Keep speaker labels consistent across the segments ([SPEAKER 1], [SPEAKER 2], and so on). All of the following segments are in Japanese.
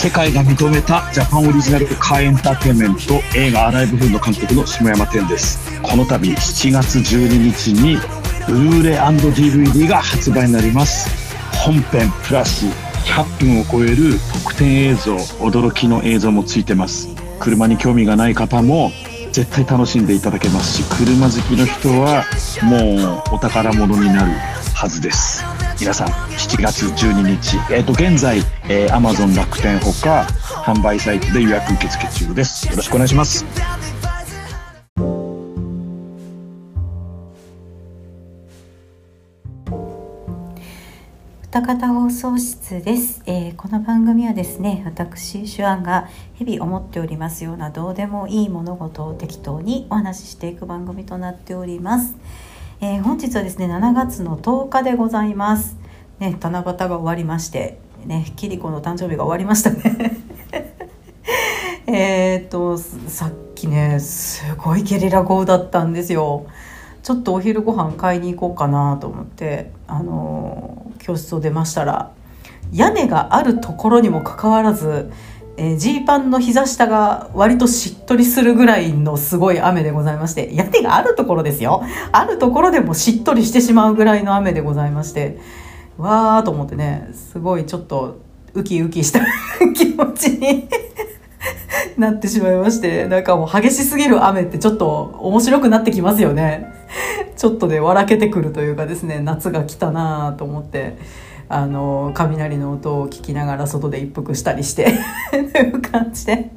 [SPEAKER 1] 世界が認めたジャパンオリジナルカーエンターテインメント映画アライブフード監督の下山天です。この度7月12日にブルーレイ &DVD が発売になります。本編プラス100分を超える特典映像驚きの映像もついてます。車に興味がない方も絶対楽しんでいただけますし車好きの人はもうお宝物になるはずです。皆さん7月12日、えー、と現在、えー、Amazon 楽天ほか販売サイトで予約受付中です。よろしくお願いします。
[SPEAKER 2] 二方放送室です、えー、この番組はですね私手腕が日々思っておりますようなどうでもいい物事を適当にお話ししていく番組となっております、えー、本日はですね7月の10日でございます。ね七夕が終わりましてねキリコの誕生日が終わりましたね。えっとさっきねすごいゲリラ豪雨だったんですよ。ちょっとお昼ご飯買いに行こうかなと思ってあの教室を出ましたら屋根があるところにもかかわらずジー、ー、パンの膝下が割としっとりするぐらいのすごい雨でございまして屋根があるところですよ。あるところでもしっとりしてしまうぐらいの雨でございましてわーと思ってねすごいちょっとウキウキした 気持ちに なってしまいましてなんかもう激しすぎる雨ってちょっと面白くなってきますよね。ちょっとね笑けてくるというかですね夏が来たなと思って。あの雷の音を聞きながら外で一服したりしてという感じで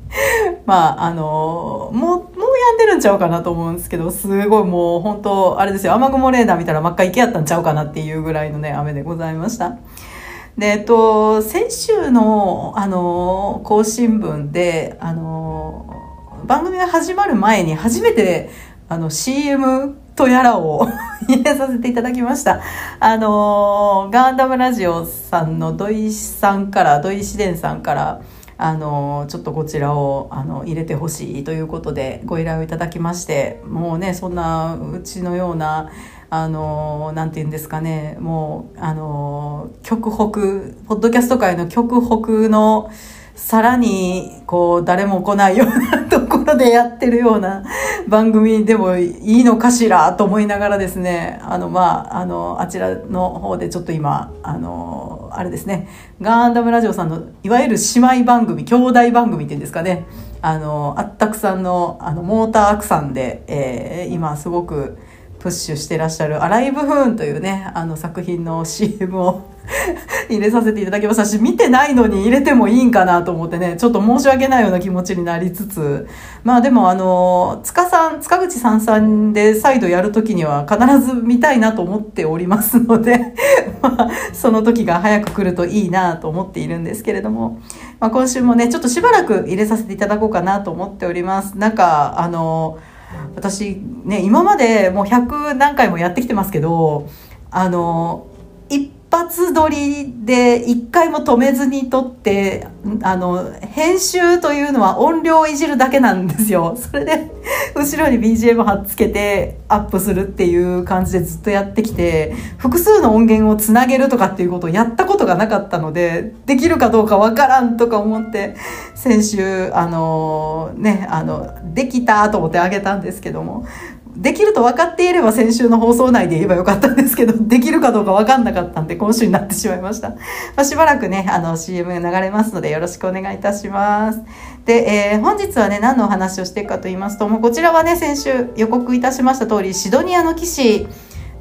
[SPEAKER 2] まああのもうもうやんでるんちゃうかなと思うんですけどすごいもう本当あれですよ雨雲レーダー見たら真っ赤池やったんちゃうかなっていうぐらいのね雨でございました。でえっと先週のあの更新分であの番組が始まる前に初めてあの CM とやらを 入れさせていただきました。あのガンダムラジオさんの土井さんから、土井紫伝さんから、あのちょっとこちらをあの入れてほしいということでご依頼をいただきましてもうねそんなうちのようなあのなんて言うんですかねもうあの極北ポッドキャスト界の極北のさらにこう誰も来ないようなところでやってるような 番組でもいいのかしらと思いながらですねあのまああのあちらの方でちょっと今あのあれですねガンダムラジオさんのいわゆる姉妹番組兄弟番組っていうんですかねあのあったくさんのあのモーターアクさんで、えー、今すごくプッシュしてらっしゃる「アライブフーン」というねあの作品の CM を 入れさせていただきましたし見てないのに入れてもいいんかなと思ってねちょっと申し訳ないような気持ちになりつつ。まあでもあの塚さん塚口さんさんで再度やる時には必ず見たいなと思っておりますので まあその時が早く来るといいなと思っているんですけれども、まあ、今週もねちょっとしばらく入れさせていただこうかなと思っております。なんかあの私ね今までもう100何回もやってきてますけどあの一発撮りで一回も止めずに撮ってあの編集というのは音量をいじるだけなんですよ。それで後ろに BGM 貼っつけてアップするっていう感じでずっとやってきて複数の音源をつなげるとかっていうことをやったことがなかったのでできるかどうかわからんとか思って先週あのねあのできたと思ってあげたんですけども。できると分かっていれば先週の放送内で言えばよかったんですけど、できるかどうか分かんなかったんで、今週になってしまいました。まあ、しばらくね、あの CM 流れますのでよろしくお願いいたします。で、えー、本日はね、何のお話をしていくかと言いますと、もうこちらはね、先週予告いたしました通り、シドニアの騎士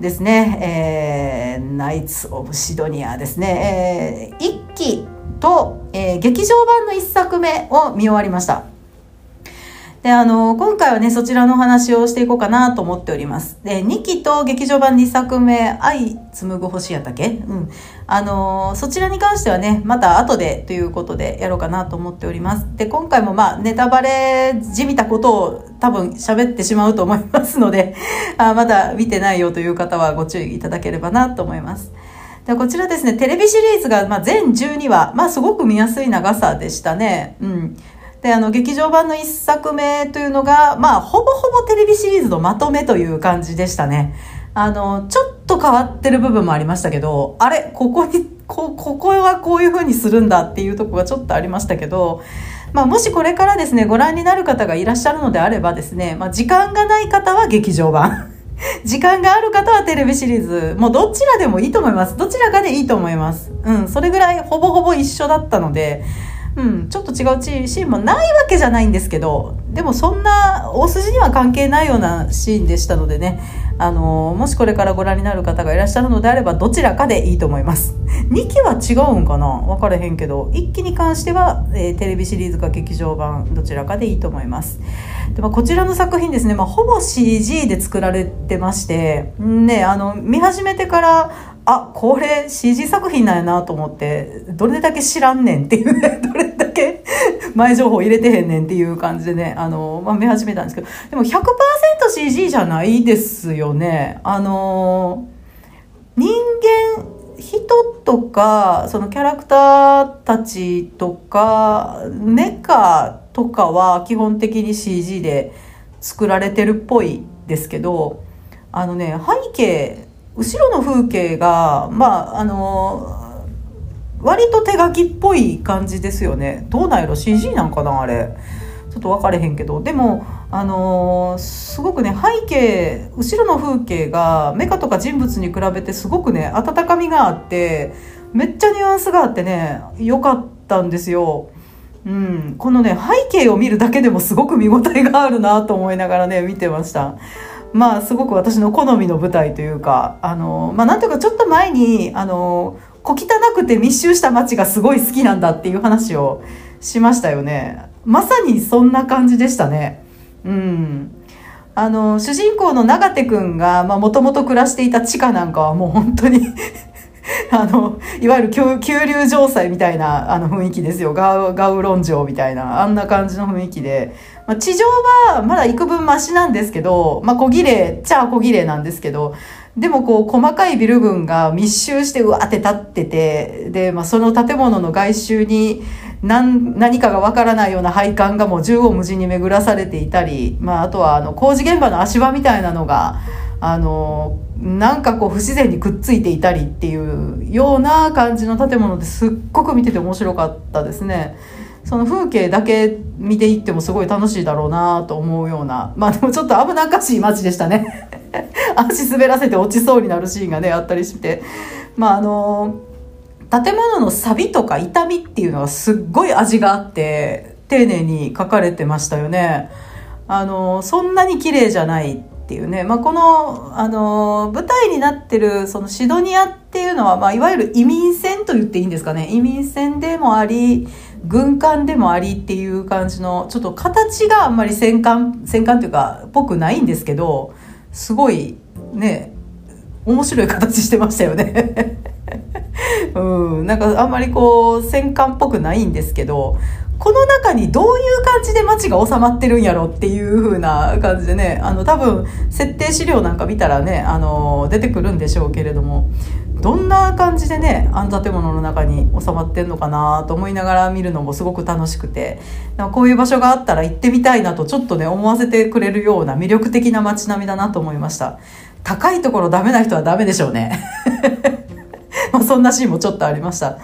[SPEAKER 2] ですね、えー、ナイツ・オブ・シドニアですね、えー、1期と、えー、劇場版の1作目を見終わりました。で、あの、今回はね、そちらのお話をしていこうかなと思っております。で、2期と劇場版2作目、愛紡ぐ星やったっけ？うん。あの、そちらに関してはね、また後でということでやろうかなと思っております。で、今回もまあ、ネタバレじみたことを多分喋ってしまうと思いますので、あまだ見てないよという方はご注意いただければなと思います。でこちらですね、テレビシリーズが、まあ、全12話、まあ、すごく見やすい長さでしたね。うん。で、あの、劇場版の一作目というのが、まあ、ほぼほぼテレビシリーズのまとめという感じでしたね。あの、ちょっと変わってる部分もありましたけど、あれ、ここに、こここはこういう風にするんだっていうとこがちょっとありましたけど、まあ、もしこれからですねご覧になる方がいらっしゃるのであればですね、まあ、時間がない方は劇場版。時間がある方はテレビシリーズ。もうどちらでもいいと思います。どちらかでいいと思います。うんそれぐらいほぼほぼ一緒だったのでうん、ちょっと違うシーンもないわけじゃないんですけどでもそんな大筋には関係ないようなシーンでしたのでねあのもしこれからご覧になる方がいらっしゃるのであればどちらかでいいと思います。2期は違うんかな？分からへんけど1期に関しては、えー、テレビシリーズか劇場版どちらかでいいと思います。で、もこちらの作品ですね、まあ、ほぼ CG で作られてましてねあの見始めてからあこれ CG 作品なんやなと思ってどれだけ知らんねんっていうね どれだけ前情報入れてへんねんっていう感じでねあの、まあ、見始めたんですけどでも 100%CG じゃないですよね。あの人間人とかそのキャラクターたちとかメカとかは基本的に CG で作られてるっぽいですけどあのね背景後ろの風景がまああの割と手書きっぽい感じですよね。どうなんやろ？CG なんかなあれ。ちょっと分かれへんけど。でもあの、すごくね背景後ろの風景がメカとか人物に比べてすごくね温かみがあってめっちゃニュアンスがあってね良かったんですよ。うん、このね背景を見るだけでもすごく見応えがあるなと思いながらね見てました。まあすごく私の好みの舞台というかあのまあなんとかちょっと前にあの小汚くて密集した街がすごい好きなんだっていう話をしましたよね。まさにそんな感じでしたね。うん。あの主人公の永手くんがもともと暮らしていた地下なんかはもう本当に あのいわゆる急流城塞みたいなあの雰囲気ですよ。ガウガウロン城みたいなあんな感じの雰囲気でまあ、地上はまだ幾分マシなんですけど、まあ、小綺麗ちゃあ小綺麗なんですけど、でもこう細かいビル群が密集してうわって立ってて、で、まあ、その建物の外周に何何かがわからないような配管がもう縦横無尽に巡らされていたり、まあ、あとはあの工事現場の足場みたいなのが、あの、なんかこう不自然にくっついていたりっていうような感じの建物ですっごく見てて面白かったですね。その風景だけ見ていってもすごい楽しいだろうなと思うような。まあでもちょっと危なっかしい街でしたね。足滑らせて落ちそうになるシーンがねあったりして。まああの建物の錆とか傷みっていうのはすっごい味があって丁寧に書かれてましたよね。あのそんなに綺麗じゃないっていうね、まあ、この、あの、舞台になってる、そのシドニアっていうのは、まあ、いわゆる移民船と言っていいんですかね。移民船でもあり、軍艦でもありっていう感じの、ちょっと形があんまり戦艦、戦艦というか、ぽくないんですけど、すごい、ね、面白い形してましたよね。うん、なんかあんまりこう戦艦っぽくないんですけどこの中にどういう感じで街が収まってるんやろっていう風な感じでね、あの多分設定資料なんか見たらね、あの出てくるんでしょうけれども、どんな感じでね、あの建物の中に収まってんのかなと思いながら見るのもすごく楽しくて、こういう場所があったら行ってみたいなとちょっとね、思わせてくれるような魅力的な街並みだなと思いました。高いところダメな人はダメでしょうね。まあそんなシーンもちょっとありました。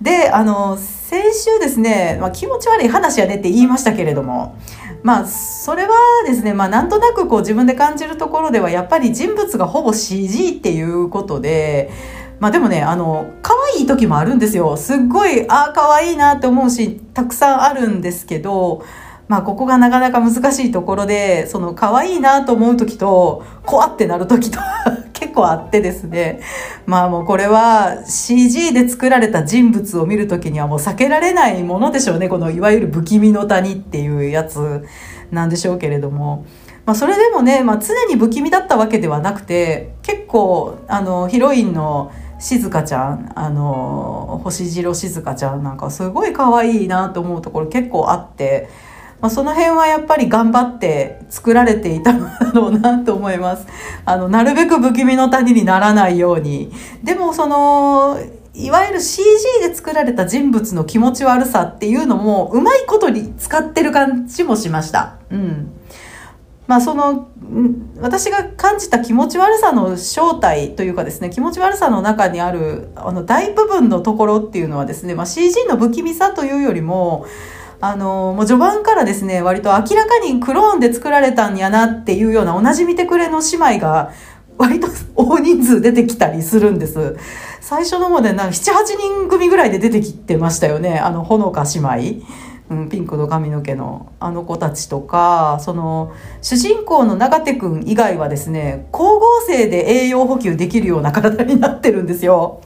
[SPEAKER 2] で、あの、先週ですね、まあ、気持ち悪い話やねって言いましたけれども、まあ、それはですね、まあ、なんとなくこう自分で感じるところでは、やっぱり人物がほぼ CG っていうことで、まあでもね、あの、可愛い時もあるんですよ。すっごい、ああ、可愛いなって思うし、たくさんあるんですけど、まあここがなかなか難しいところで、その可愛いなと思う時と、怖ってなる時と 結構あってですね。まあもうこれは CG で作られた人物を見るときにはもう避けられないものでしょうね。このいわゆる不気味の谷っていうやつなんでしょうけれども。まあそれでもね、まあ常に不気味だったわけではなくて、結構あのヒロインの静香ちゃん、あの、星白静香ちゃんなんかすごい可愛いなと思うところ結構あって、まあ、その辺はやっぱり頑張って作られていたのだろうなと思います。あの、なるべく不気味の谷にならないように。でもその、いわゆる CG で作られた人物の気持ち悪さっていうのも、うまいことに使ってる感じもしました。うん。まあその私が感じた気持ち悪さの正体というかですね気持ち悪さの中にあるあの大部分のところっていうのはですね、まあ、CG の不気味さというよりもあのもう序盤からですね割と明らかにクローンで作られたんやなっていうような同じ見てくれの姉妹が割と大人数出てきたりするんです。最初の方でなんか7、8人組ぐらいで出てきてましたよね。あの、ほのか姉妹。うん、ピンクの髪の毛のあの子たちとかその主人公の永手君以外はですね光合成で栄養補給できるような体になってるんですよ。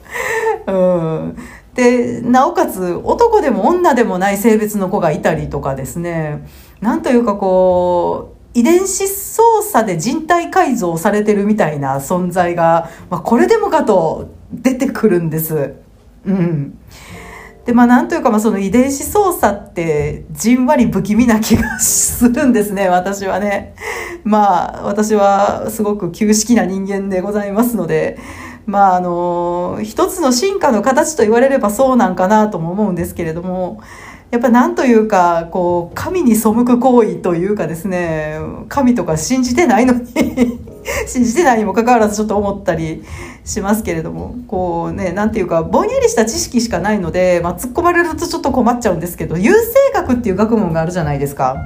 [SPEAKER 2] うん、でなおかつ男でも女でもない性別の子がいたりとかですね。なんというかこう遺伝子操作で人体改造されてるみたいな存在が、まあ、これでもかと出てくるんです。うん。でまあなんというかまあその遺伝子操作ってじんわり不気味な気がするんですね 私はね。まあ私はすごく旧式な人間でございますので。まああの一つの進化の形と言われればそうなんかなとも思うんですけれどもやっぱなんというかこう神に背く行為というかですね神とか信じてないのに 信じてないにもかかわらずちょっと思ったりしますけれどもこうねなんていうかぼんやりした知識しかないので、まあ、突っ込まれるとちょっと困っちゃうんですけど優生学っていう学問があるじゃないですか。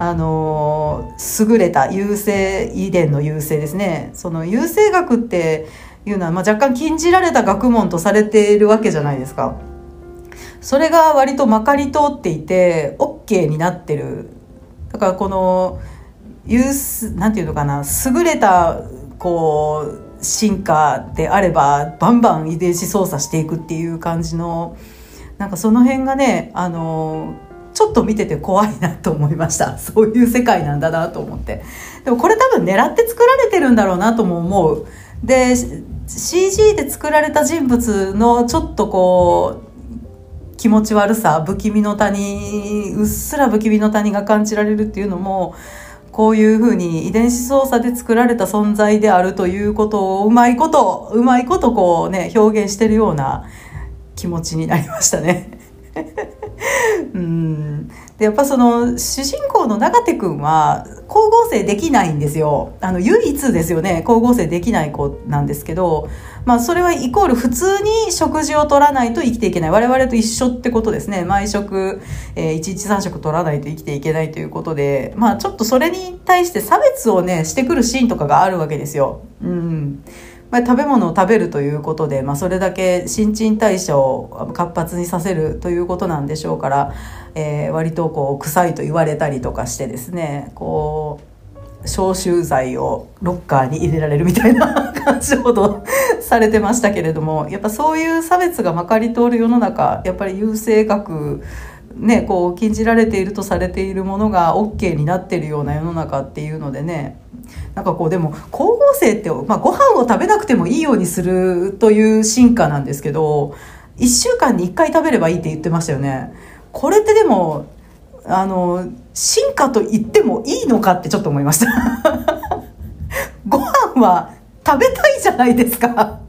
[SPEAKER 2] あの優れた優生遺伝の優生ですねその優生学っていうのは、まあ、若干禁じられた学問とされているわけじゃないですか。それが割とまかり通っていて OK になってる。だからこの優なんていうのかな優れたこう進化であればバンバン遺伝子操作していくっていう感じのなんかその辺がねあのちょっと見てて怖いなと思いました。そういう世界なんだなと思って。でもこれ多分狙って作られてるんだろうなとも思う。で CG で作られた人物のちょっとこう気持ち悪さ不気味の谷うっすら不気味の谷が感じられるっていうのもこういうふうに遺伝子操作で作られた存在であるということをうまいことうまいことこうね表現してるような気持ちになりましたね。うんでやっぱその主人公の永手君は光合成できないんですよ。あの唯一ですよね。光合成できない子なんですけどまあ、それはイコール普通に食事を取らないと生きていけない。我々と一緒ってことですね。毎食、えー、1日3食取らないと生きていけないということで、まあ、ちょっとそれに対して差別をねしてくるシーンとかがあるわけですよ。うん。まあ、食べ物を食べるということで、まあ、それだけ新陳代謝を活発にさせるということなんでしょうから、えー、割とこう臭いと言われたりとかしてですねこう消臭剤をロッカーに入れられるみたいな 感じほどされてましたけれどもやっぱそういう差別がまかり通る世の中やっぱり優生学ねこう禁じられているとされているものが OK になってるような世の中っていうのでね。なんかこうでも光合成って、まあ、ご飯を食べなくてもいいようにするという進化なんですけど1週間に1回食べればいいって言ってましたよね。これってでもあの進化と言ってもいいのかってちょっと思いました。ご飯は食べたいじゃないですか。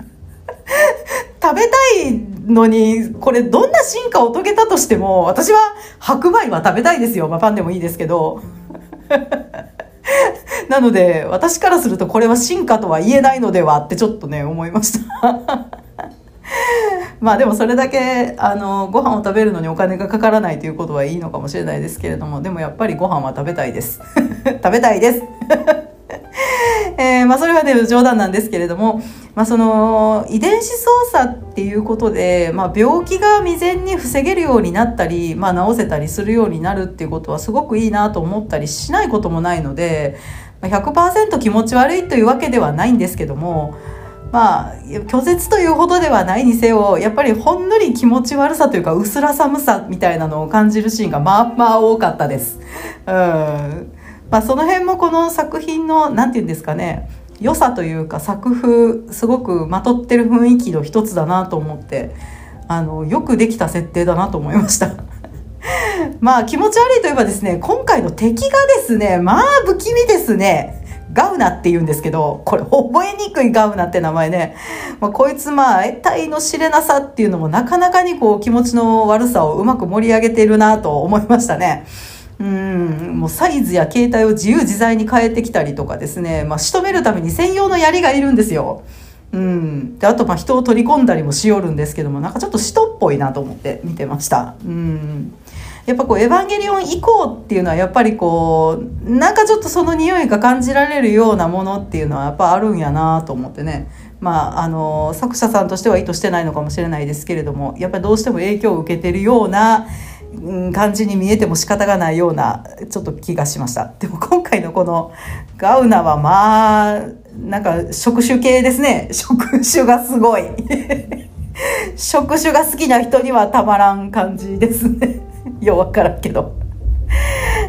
[SPEAKER 2] 食べたいのにこれどんな進化を遂げたとしても私は白米は食べたいですよ、まあ、パンでもいいですけど。なので私からするとこれは進化とは言えないのではってちょっとね思いました。まあでもそれだけあのご飯を食べるのにお金がかからないということはいいのかもしれないですけれどもでもやっぱりご飯は食べたいです。食べたいです。えー、まあそれはね冗談なんですけれども、まあ、その遺伝子操作っていうことで、まあ、病気が未然に防げるようになったり、まあ、治せたりするようになるっていうことはすごくいいなと思ったりしないこともないので100%気持ち悪いというわけではないんですけどもまあ拒絶というほどではないにせよやっぱりほんのり気持ち悪さというか薄ら寒さみたいなのを感じるシーンがまあまあ多かったです。うんまあ、その辺もこの作品の何て言うんですかね良さというか作風すごくまとってる雰囲気の一つだなと思ってあのよくできた設定だなと思いました。まあ気持ち悪いといえばですね今回の敵がですねまあ不気味ですね。ガウナって言うんですけど、これ覚えにくいガウナって名前ね。まあ、こいつまあ、得体の知れなさっていうのもなかなかにこう気持ちの悪さをうまく盛り上げているなと思いましたね。うん。もうサイズや形態を自由自在に変えてきたりとかですね、まあ、仕留めるために専用の槍がいるんですよ。うん、であとまあ人を取り込んだりもしよるんですけどもなんかちょっと使徒っぽいなと思って見てました。うん。やっぱこう「エヴァンゲリオン以降」っていうのはやっぱりこうなんかちょっとその匂いが感じられるようなものっていうのはやっぱあるんやなと思ってね。まああの作者さんとしては意図してないのかもしれないですけれどもやっぱりどうしても影響を受けてるような感じに見えても仕方がないようなちょっと気がしました。でも今回のこのガウナはまあなんか触手系ですね。触手がすごい。触手が好きな人にはたまらん感じですね。ようわからんけど。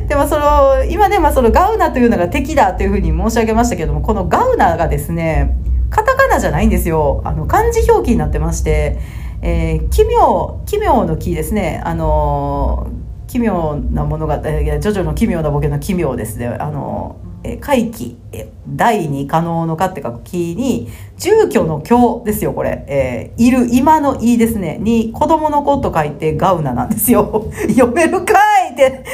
[SPEAKER 2] でもその今ね、まあ、そのガウナというのが敵だというふうに申し上げましたけどもこのガウナがですねカタカナじゃないんですよ。あの漢字表記になってましてえー、奇妙奇妙の木ですね。あの奇妙な物語ジョジョの奇妙なボケの奇妙ですね。あのえ回帰第二可能のかって書く木に住居の居ですよこれ、えー、いる今のいいですね。に子供の子と書いてガウナなんですよ。読めるかって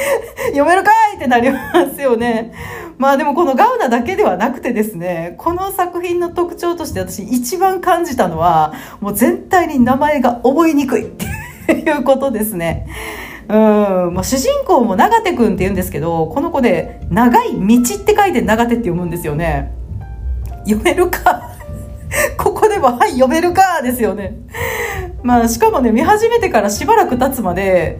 [SPEAKER 2] 読めるかいってなりますよねまあでもこのガウナだけではなくてですね、この作品の特徴として私一番感じたのは、もう全体に名前が覚えにくいっていうことですね。うん、まあ、主人公も長手くんって言うんですけど、この子で、長い道って書いて長手って読むんですよね。読めるか？ここでも、はい、読めるかですよね。まあ、しかもね、見始めてからしばらく経つまで、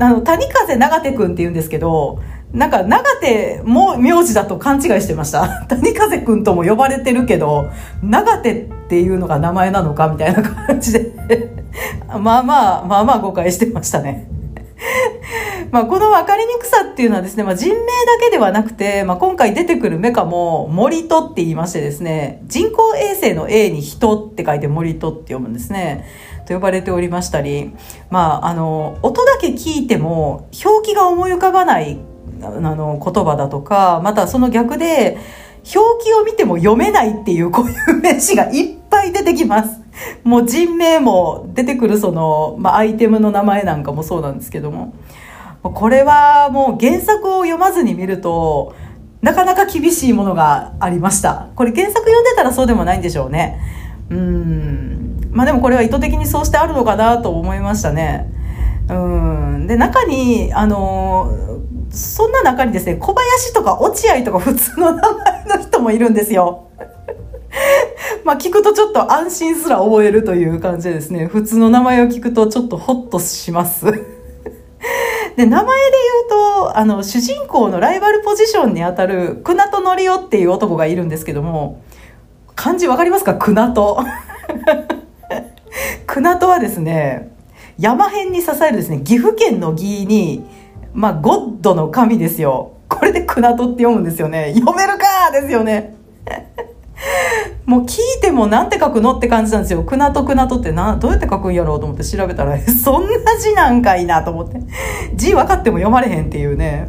[SPEAKER 2] あの、谷風長手くんって言うんですけど、なんか、長手も名字だと勘違いしてました。谷風くんとも呼ばれてるけど、長手っていうのが名前なのかみたいな感じで まあまあ、まあまあ誤解してましたね。まあこの分かりにくさっていうのはですね、まあ、人名だけではなくて、まあ、今回出てくるメカも森戸って言いましてですね、人工衛星の A に人って書いて森戸って読むんですね。と呼ばれておりましたり、まあ、あの、音だけ聞いても表記が思い浮かばないあの言葉だとか、またその逆で、表記を見ても読めないっていうこういう名詞がいっぱい出てきます。もう人名も出てくるその、まあ、アイテムの名前なんかもそうなんですけども。これはもう原作を読まずに見ると、なかなか厳しいものがありました。これ原作読んでたらそうでもないんでしょうね。うん。まあでもこれは意図的にそうしてあるのかなと思いましたね。うん。で、中に、あのそんな中にですね、小林とか落合とか普通の名前の人もいるんですよ。まあ聞くとちょっと安心すら覚えるという感じでですね、普通の名前を聞くとちょっとホッとします。で、名前で言うと、あの、主人公のライバルポジションにあたる、クナトノリオっていう男がいるんですけども、漢字わかりますか？クナト。クナトはですね、山辺に支えるですね、岐阜県の義に、まあ、ゴッドの神ですよ。これでクナトって読むんですよね。読めるか？ですよね。もう聞いてもなんて書くのって感じなんですよ。クナトクナトってな、どうやって書くんやろうと思って調べたら、そんな字なんかいいなと思って。字分かっても読まれへんっていうね。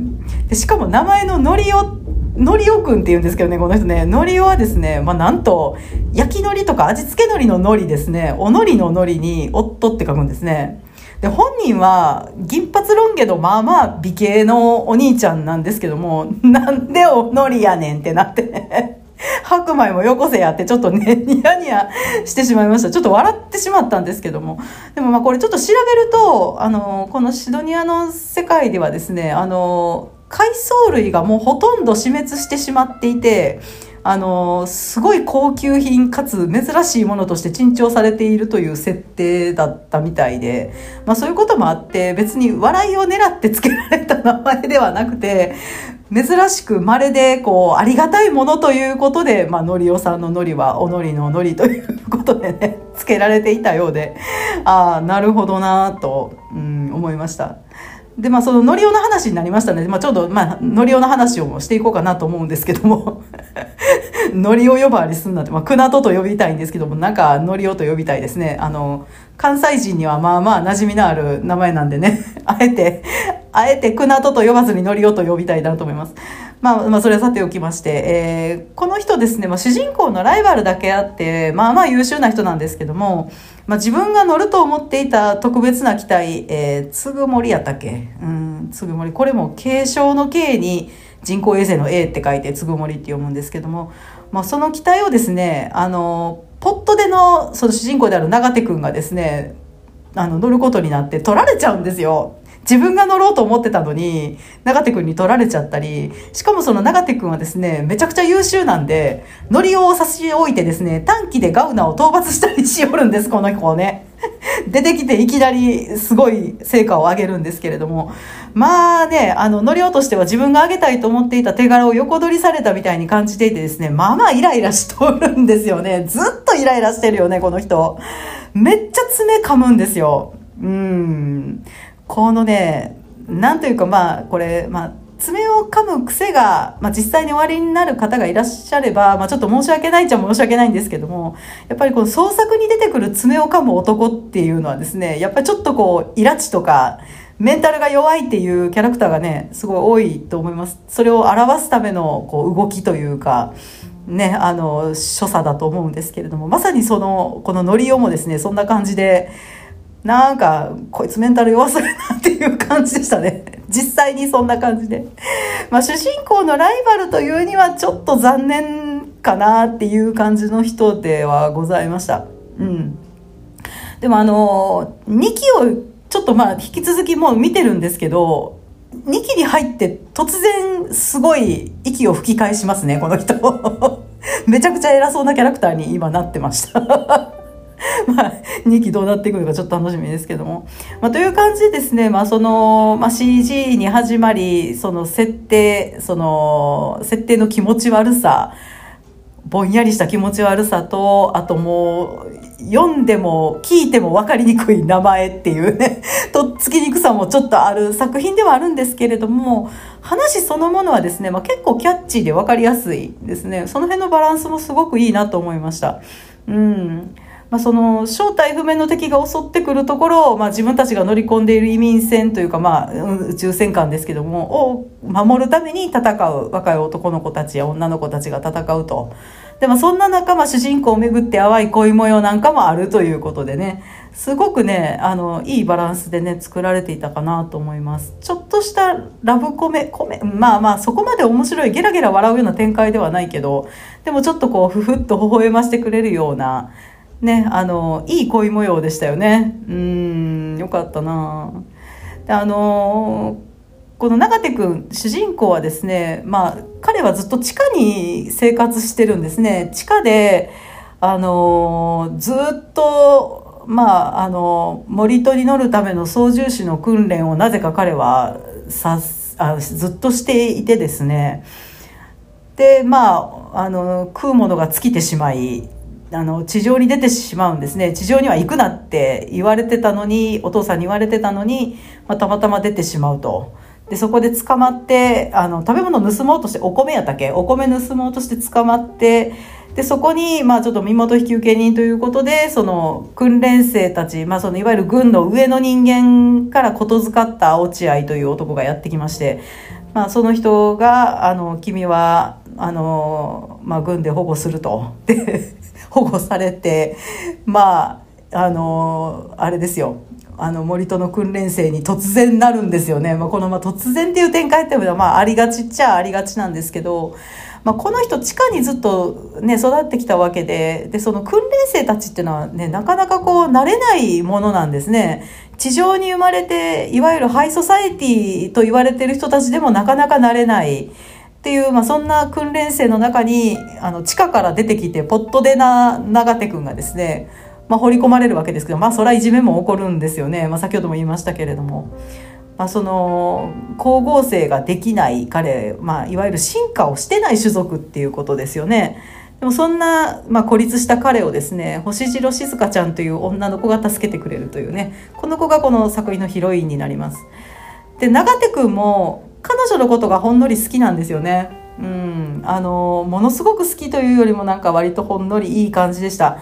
[SPEAKER 2] でしかも名前のノリオ、ノリオくんって言うんですけどね、この人ね。ノリオはですね、まあなんと、焼き海苔とか味付け海苔の海苔ですね。お海苔の海苔に夫って書くんですね。で、本人は銀髪ロン毛のまあまあ美形のお兄ちゃんなんですけども、なんでおのりやねんってなってね。白米もよこせやってちょっとね、ニヤニヤしてしまいました。ちょっと笑ってしまったんですけども。でもまあこれちょっと調べると、あの、このシドニアの世界ではですね、あの、海藻類がもうほとんど死滅してしまっていて、あのすごい高級品かつ珍しいものとして珍重されているという設定だったみたいで、まあそういうこともあって別に笑いを狙って付けられた名前ではなくて、珍しく稀でこうありがたいものということで、まあのりおさんののりはおのりののりということでね、付けられていたようで、ああ、なるほどなと、うん、思いました。で、まあ、そのノリオの話になりましたので、まあ、ちょうど、まあ、ノリオの話をしていこうかなと思うんですけども、ノリオ呼ばわりすんなって、まあ、クナトと呼びたいんですけども、なんか、ノリオと呼びたいですね。あの、関西人にはまあまあ馴染みのある名前なんでね、あえて、あえてクナトと呼ばずにノリオと呼びたいなと思います。まあ、まあ、それはさておきまして、えー、この人ですね、まあ、主人公のライバルだけあって、まあまあ優秀な人なんですけども、まあ、自分が乗ると思っていた特別な機体、えー、つぐもりやったっけ？うん、つぐもり。これも継承の継に人工衛星の A って書いてつぐもりって読むんですけども、まあ、その期待をですね、あの、ポットでの、その主人公である永手くんがですね、あの、乗ることになって取られちゃうんですよ。自分が乗ろうと思ってたのに、長手くんに取られちゃったり、しかもその長手くんはですね、めちゃくちゃ優秀なんで、乗りを差し置いてですね、短期でガウナを討伐したりしよるんです、この子をね。出てきていきなりすごい成果を上げるんですけれども、まあね、あの、乗り落としては自分が上げたいと思っていた手柄を横取りされたみたいに感じていてですね、まあまあイライラしとるんですよね。ずっとイライラしてるよね、この人。めっちゃ爪噛むんですよ。うん。このね、なんというかまあ、これ、まあ、爪を噛む癖が、まあ、実際に終わりになる方がいらっしゃれば、まあ、ちょっと申し訳ないっちゃ申し訳ないんですけども、やっぱりこの創作に出てくる爪を噛む男っていうのはですね、やっぱりちょっとこう、イラチとか、メンタルが弱いっていうキャラクターがね、すごい多いと思います。それを表すためのこう動きというか、ね、あの、所作だと思うんですけれども、まさにその、このノリオもですね、そんな感じで、なんか、こいつメンタル弱そうやなっていう感じでしたね。実際にそんな感じで。まあ、主人公のライバルというにはちょっと残念かなっていう感じの人ではございました。うん。でもあの、2期をちょっとまあ引き続きもう見てるんですけど、2期に入って突然すごい息を吹き返しますね、この人。めちゃくちゃ偉そうなキャラクターに今なってました。まあ、2期どうなっていくのかちょっと楽しみですけども。まあ、という感じでですね、まあ、その、まあ、CG に始まり、その設定、その、設定の気持ち悪さ、ぼんやりした気持ち悪さと、あともう、読んでも聞いても分かりにくい名前っていうね、とっつきにくさもちょっとある作品ではあるんですけれども、話そのものはですね、まあ、結構キャッチーで分かりやすいですね。その辺のバランスもすごくいいなと思いました。うん。まあ、その正体不明の敵が襲ってくるところを、まあ、自分たちが乗り込んでいる移民船というか、まあ、宇宙戦艦ですけどもを守るために戦う若い男の子たちや女の子たちが戦うと。でもそんな仲間主人公をめぐって淡い恋模様なんかもあるということでねすごくねあのいいバランスでね作られていたかなと思いますちょっとしたラブコメコメまあまあそこまで面白いゲラゲラ笑うような展開ではないけどでもちょっとこうふふっと微笑ましてくれるようなね、あの、いい恋模様でしたよね。うん、よかったな、あの、この永手くん、主人公はですね、まあ、彼はずっと地下に生活してるんですね。地下で、あの、ずっと、まあ、あの、森戸に乗るための操縦士の訓練をなぜか彼はさあずっとしていてですね。で、まあ、あの、食うものが尽きてしまい、あの地上に出てしまうんですね。地上には行くなって言われてたのにお父さんに言われてたのに、まあ、たまたま出てしまうと。でそこで捕まってあの食べ物盗もうとしてお米やったけ？お米盗もうとして捕まってでそこに、まあ、ちょっと身元引受人ということでその訓練生たち、まあ、そのいわゆる軍の上の人間からことづかった落合という男がやってきまして、まあ、その人が「あの君はあの、まあ、軍で保護すると」で保護されてまああのあれですよ。あの森戸の訓練生に突然なるんですよね、まあ、このまあ突然っていう展開っていうのはまあありがちっちゃありがちなんですけど、まあ、この人地下にずっとね育ってきたわけででその訓練生たちっていうのはねなかなかこう慣れないものなんですね。地上に生まれていわゆるハイソサエティと言われてる人たちでもなかなか慣れない。っていう、まあ、そんな訓練生の中にあの地下から出てきてポットでな永手君がですね、まあ、掘り込まれるわけですけどまあそれはいじめも起こるんですよね、まあ、先ほども言いましたけれども。まあ、その光合成ができない彼、まあ、いわゆる進化をしてない種族っていうことですよね。でもそんな、まあ、孤立した彼をですね星白静香ちゃんという女の子が助けてくれるというねこの子がこの作品のヒロインになります。で永手君も彼女のことがほんのり好きなんですよね。うん、あのものすごく好きというよりもなんか割とほんのりいい感じでした。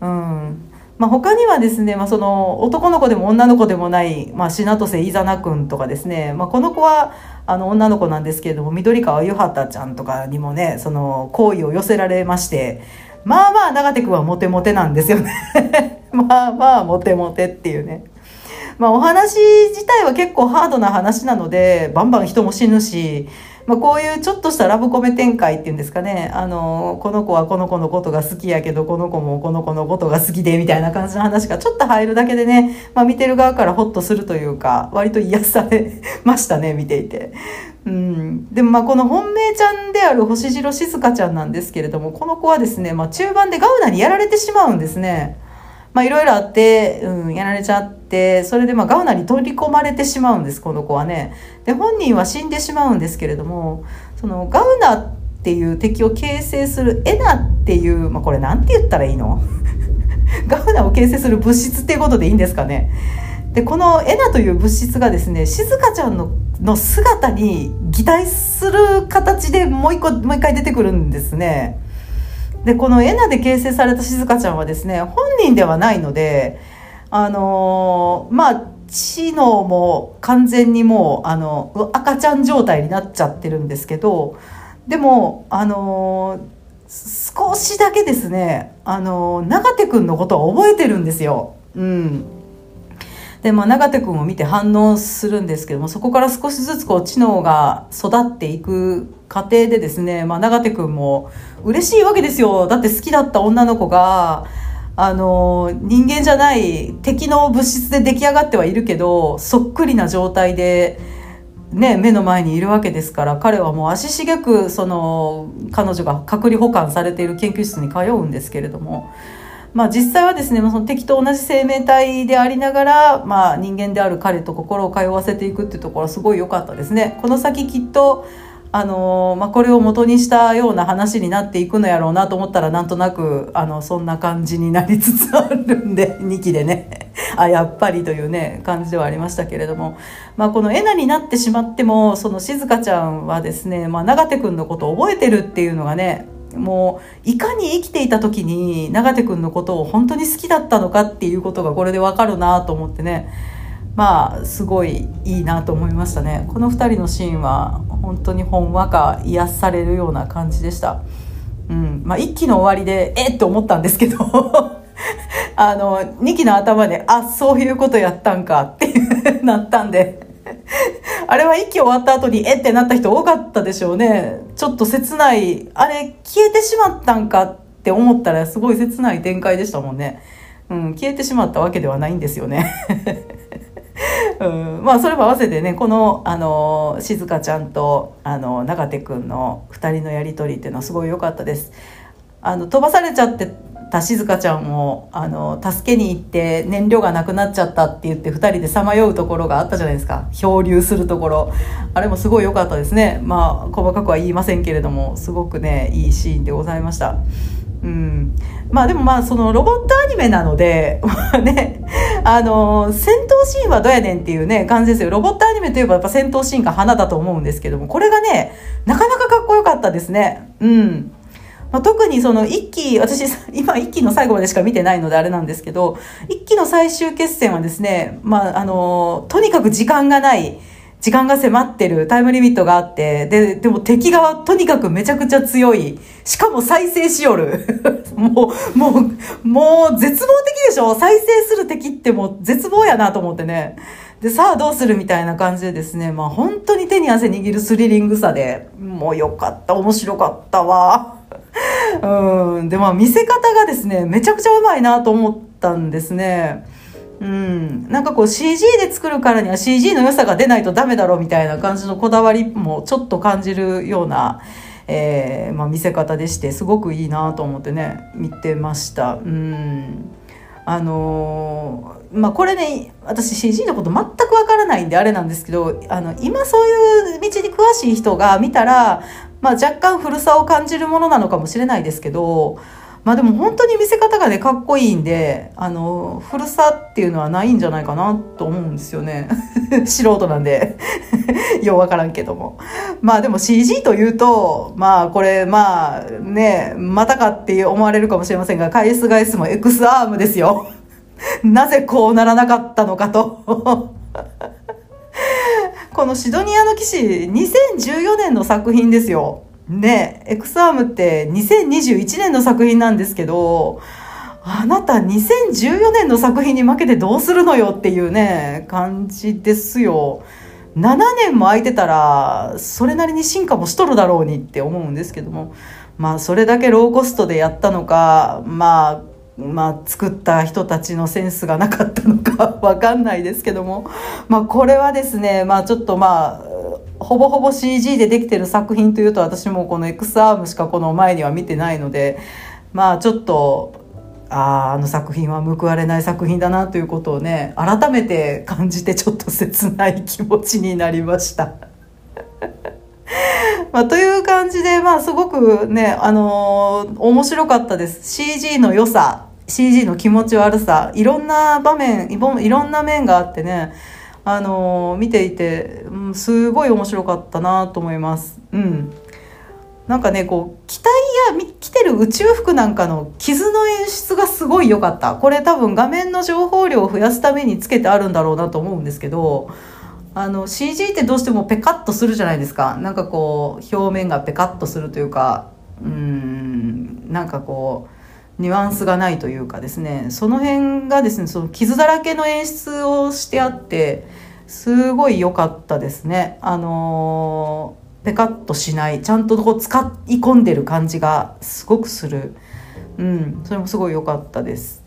[SPEAKER 2] うん、まあ、他にはですね、まあ、その男の子でも女の子でもない、まあ、品戸瀬いざな君とかですね、まあ、この子はあの女の子なんですけれども緑川ゆはたちゃんとかにもねその好意を寄せられましてまあまあ永手君はモテモテなんですよね まあまあモテモテっていうね。まあ、お話自体は結構ハードな話なのでバンバン人も死ぬしまあ、こういうちょっとしたラブコメ展開っていうんですかねあのこの子はこの子のことが好きやけどこの子もこの子のことが好きでみたいな感じの話がちょっと入るだけでね、まあ、見てる側からホッとするというか割と癒されましたね見ていて。うん、でもまあこの本命ちゃんである星白静香ちゃんなんですけれどもこの子はですね、まあ、中盤でガウナにやられてしまうんですね。まあいろいろあって、うん、やられちゃって、それでまあガウナに取り込まれてしまうんです、この子はね。で、本人は死んでしまうんですけれども、そのガウナっていう敵を形成するエナっていう、まあこれなんて言ったらいいの？ガウナを形成する物質っていうことでいいんですかね？で、このエナという物質がですね、静香ちゃんのの姿に擬態する形でもう一個、もう一回出てくるんですね。でこのエナで形成された静香ちゃんはですね本人ではないのであのー、まあ知能も完全にもうあの赤ちゃん状態になっちゃってるんですけどでもあのー、少しだけですねあのー、永手くんのことは覚えてるんですよ。うんで、まあ、永手君を見て反応するんですけども、そこから少しずつこう、知能が育っていく過程でですね、まあ、永手君も嬉しいわけですよ。だって好きだった女の子が、あの、人間じゃない敵の物質で出来上がってはいるけど、そっくりな状態で、ね、目の前にいるわけですから彼はもう足しげくその彼女が隔離保管されている研究室に通うんですけれどもまあ、実際はですね、その敵と同じ生命体でありながら、まあ、人間である彼と心を通わせていくっていうところはすごい良かったですね。この先きっとあのまあ、これを元にしたような話になっていくのやろうなと思ったらなんとなくあのそんな感じになりつつあるんで 2期でね。あやっぱりというね感じではありましたけれども、まあ、このエナになってしまってもその静香ちゃんはですね、まあ、永手君のことを覚えてるっていうのがねもういかに生きていた時に永手君のことを本当に好きだったのかっていうことがこれでわかるなと思ってねまあすごいいいなと思いましたねこの2人のシーンは本当にほんわか癒されるような感じでしたうんまあ1期の終わりでえっと思ったんですけど あの2期の頭であそういうことやったんかってなったんであれは息終わった後にえってなった人多かったでしょうね。ちょっと切ない、あれ消えてしまったんかって思ったらすごい切ない展開でしたもんね。うん、消えてしまったわけではないんですよね。うん、まあそれも合わせてねこのあの静香ちゃんとあの永手くんの2人のやり取りっていうのはすごい良かったです。あの飛ばされちゃってた静香ちゃんもあの助けに行って燃料がなくなっちゃったって言って2人でさまようところがあったじゃないですか。漂流するところ。あれもすごい良かったですね。まあ細かくは言いませんけれどもすごくねいいシーンでございました。うん。まあでもまあそのロボットアニメなので、まあね、あの、戦闘シーンはどうやねんっていうね、感じですよ。ロボットアニメといえばやっぱ戦闘シーンが花だと思うんですけども、これがね、なかなかかっこよかったですね。うん。まあ、特にその一期、私、今一期の最後までしか見てないのであれなんですけど、一期の最終決戦はですね、まあ、あの、とにかく時間がない、時間が迫ってる、タイムリミットがあって、で、でも敵がとにかくめちゃくちゃ強い。しかも再生しよる。もう、もう、もう絶望的でしょ？再生する敵ってもう絶望やなと思ってね。で、さあどうするみたいな感じでですね、まあ本当に手に汗握るスリリングさで、もうよかった、面白かったわ。うん。で、まあ見せ方がですね、めちゃくちゃうまいなと思ったんですね。うん。なんかこう CG で作るからには CG の良さが出ないとダメだろうみたいな感じのこだわりもちょっと感じるような、えー、まあ見せ方でして、すごくいいなと思ってね、見てました。うん。あのー、まあこれね私 CG のこと全くわからないんであれなんですけどあの今そういう道に詳しい人が見たらまあ、若干古さを感じるものなのかもしれないですけど、まあでも本当に見せ方がね、かっこいいんで、あの、古さっていうのはないんじゃないかなと思うんですよね。素人なんで ようわからんけども。まあでも CG というと、まあこれ、まあね、またかって思われるかもしれませんが、返す返すも エクスアームですよ。なぜこうならなかったのかと。このシドニアの騎士、2014年の作品ですよ。ね、エクスアームって2021年の作品なんですけど、あなた2014年の作品に負けてどうするのよっていうね、感じですよ。7年も空いてたら、それなりに進化もしとるだろうにって思うんですけども、まあそれだけローコストでやったのか、まあまあ、作った人たちのセンスがなかったのかわかんないですけども、まあ、これはですね、まあ、ちょっとまあ、ほぼほぼ CG でできてる作品というと私もこの X アームしかこの前には見てないので、まあ、ちょっと、ああ、の作品は報われない作品だなということをね、改めて感じてちょっと切ない気持ちになりました。まあ、という感じで、まあ、すごくね、あのー、面白かったです。CG の良さ、CG の気持ち悪さいろんな場面いろんな面があってねあのー、見ていて、うん、すごい面白かったなと思います。うん。なんかねこう機体や着てる宇宙服なんかの傷の演出がすごい良かった。これ多分画面の情報量を増やすためにつけてあるんだろうなと思うんですけどあの CG ってどうしてもペカッとするじゃないですか。なんかこう表面がペカッとするというかうんなんかこうニュアンスがないというかですねその辺がですねその傷だらけの演出をしてあってすごい良かったですね。あのペカッとしないちゃんとこう使い込んでる感じがすごくする。うんそれもすごい良かったです。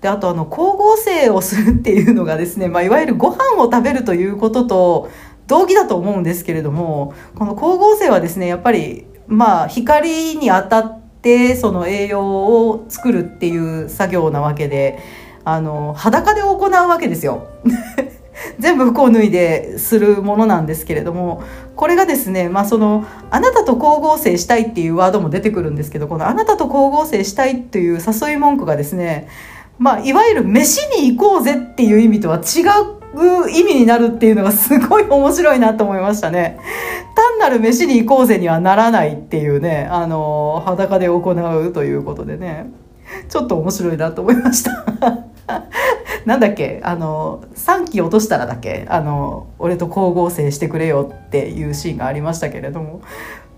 [SPEAKER 2] であとあの光合成をするっていうのがですね、まあ、いわゆるご飯を食べるということと同義だと思うんですけれどもこの光合成はですねやっぱりまあ光に当たってってその栄養を作るっていう作業なわけであの裸で行うわけですよ。全部服を脱いでするものなんですけれどもこれがですねまあそのあなたと光合成したいっていうワードも出てくるんですけどこのあなたと光合成したいっていう誘い文句がですねまあいわゆる飯に行こうぜっていう意味とは違う意味になるっていうのがすごい面白いなと思いましたね。単なる飯に行こうぜにはならないっていうね、あの、裸で行うということでね、ちょっと面白いなと思いました。なんだっけ？あの3機落としたらだけ？あの俺と光合成してくれよっていうシーンがありましたけれども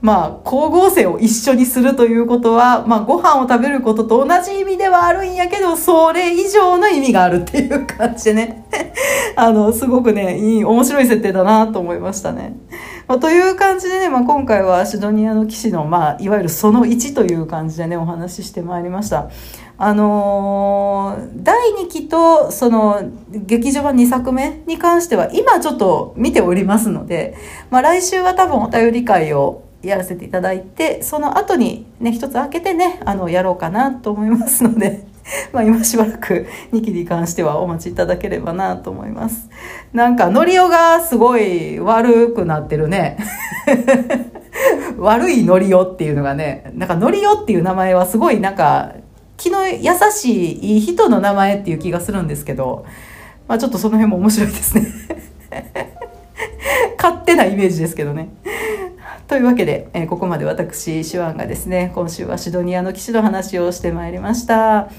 [SPEAKER 2] まあ光合成を一緒にするということは、まあ、ご飯を食べることと同じ意味ではあるんやけどそれ以上の意味があるっていう感じでね あのすごくねいい面白い設定だなと思いましたね。まあ、という感じでね、まあ、今回はシドニアの騎士の、まあ、いわゆるその1という感じでねお話ししてまいりました。あのー、第2期とその劇場版2作目に関しては今ちょっと見ておりますので、まあ、来週は多分お便り会をやらせていただいてその後にね一つ開けてねあのやろうかなと思いますので まあ今しばらく2期に関してはお待ちいただければなと思います。なんか、ノリオがすごい悪くなってるね。悪いノリオっていうのがね、なんかノリオっていう名前はすごいなんか、気の優しいいい人の名前っていう気がするんですけど、まあちょっとその辺も面白いですね。勝手なイメージですけどね。というわけで、えー、ここまで私、手腕がですね、今週はシドニアの騎士の話をしてまいりました。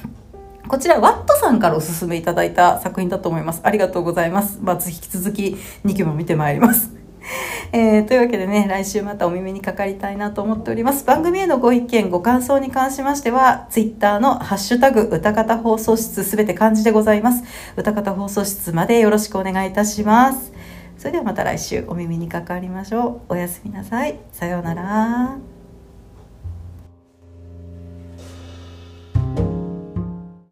[SPEAKER 2] こちら、ワットさんからお勧めいただいた作品だと思います。ありがとうございます。まず引き続き2期も見てまいります。えー、というわけでね、来週またお耳にかかりたいなと思っております。番組へのご意見、ご感想に関しましては、ツイッターのハッシュタグ、歌方放送室すべて漢字でございます。歌方放送室までよろしくお願いいたします。それではまた来週お耳にかかりましょう。おやすみなさい。さようなら。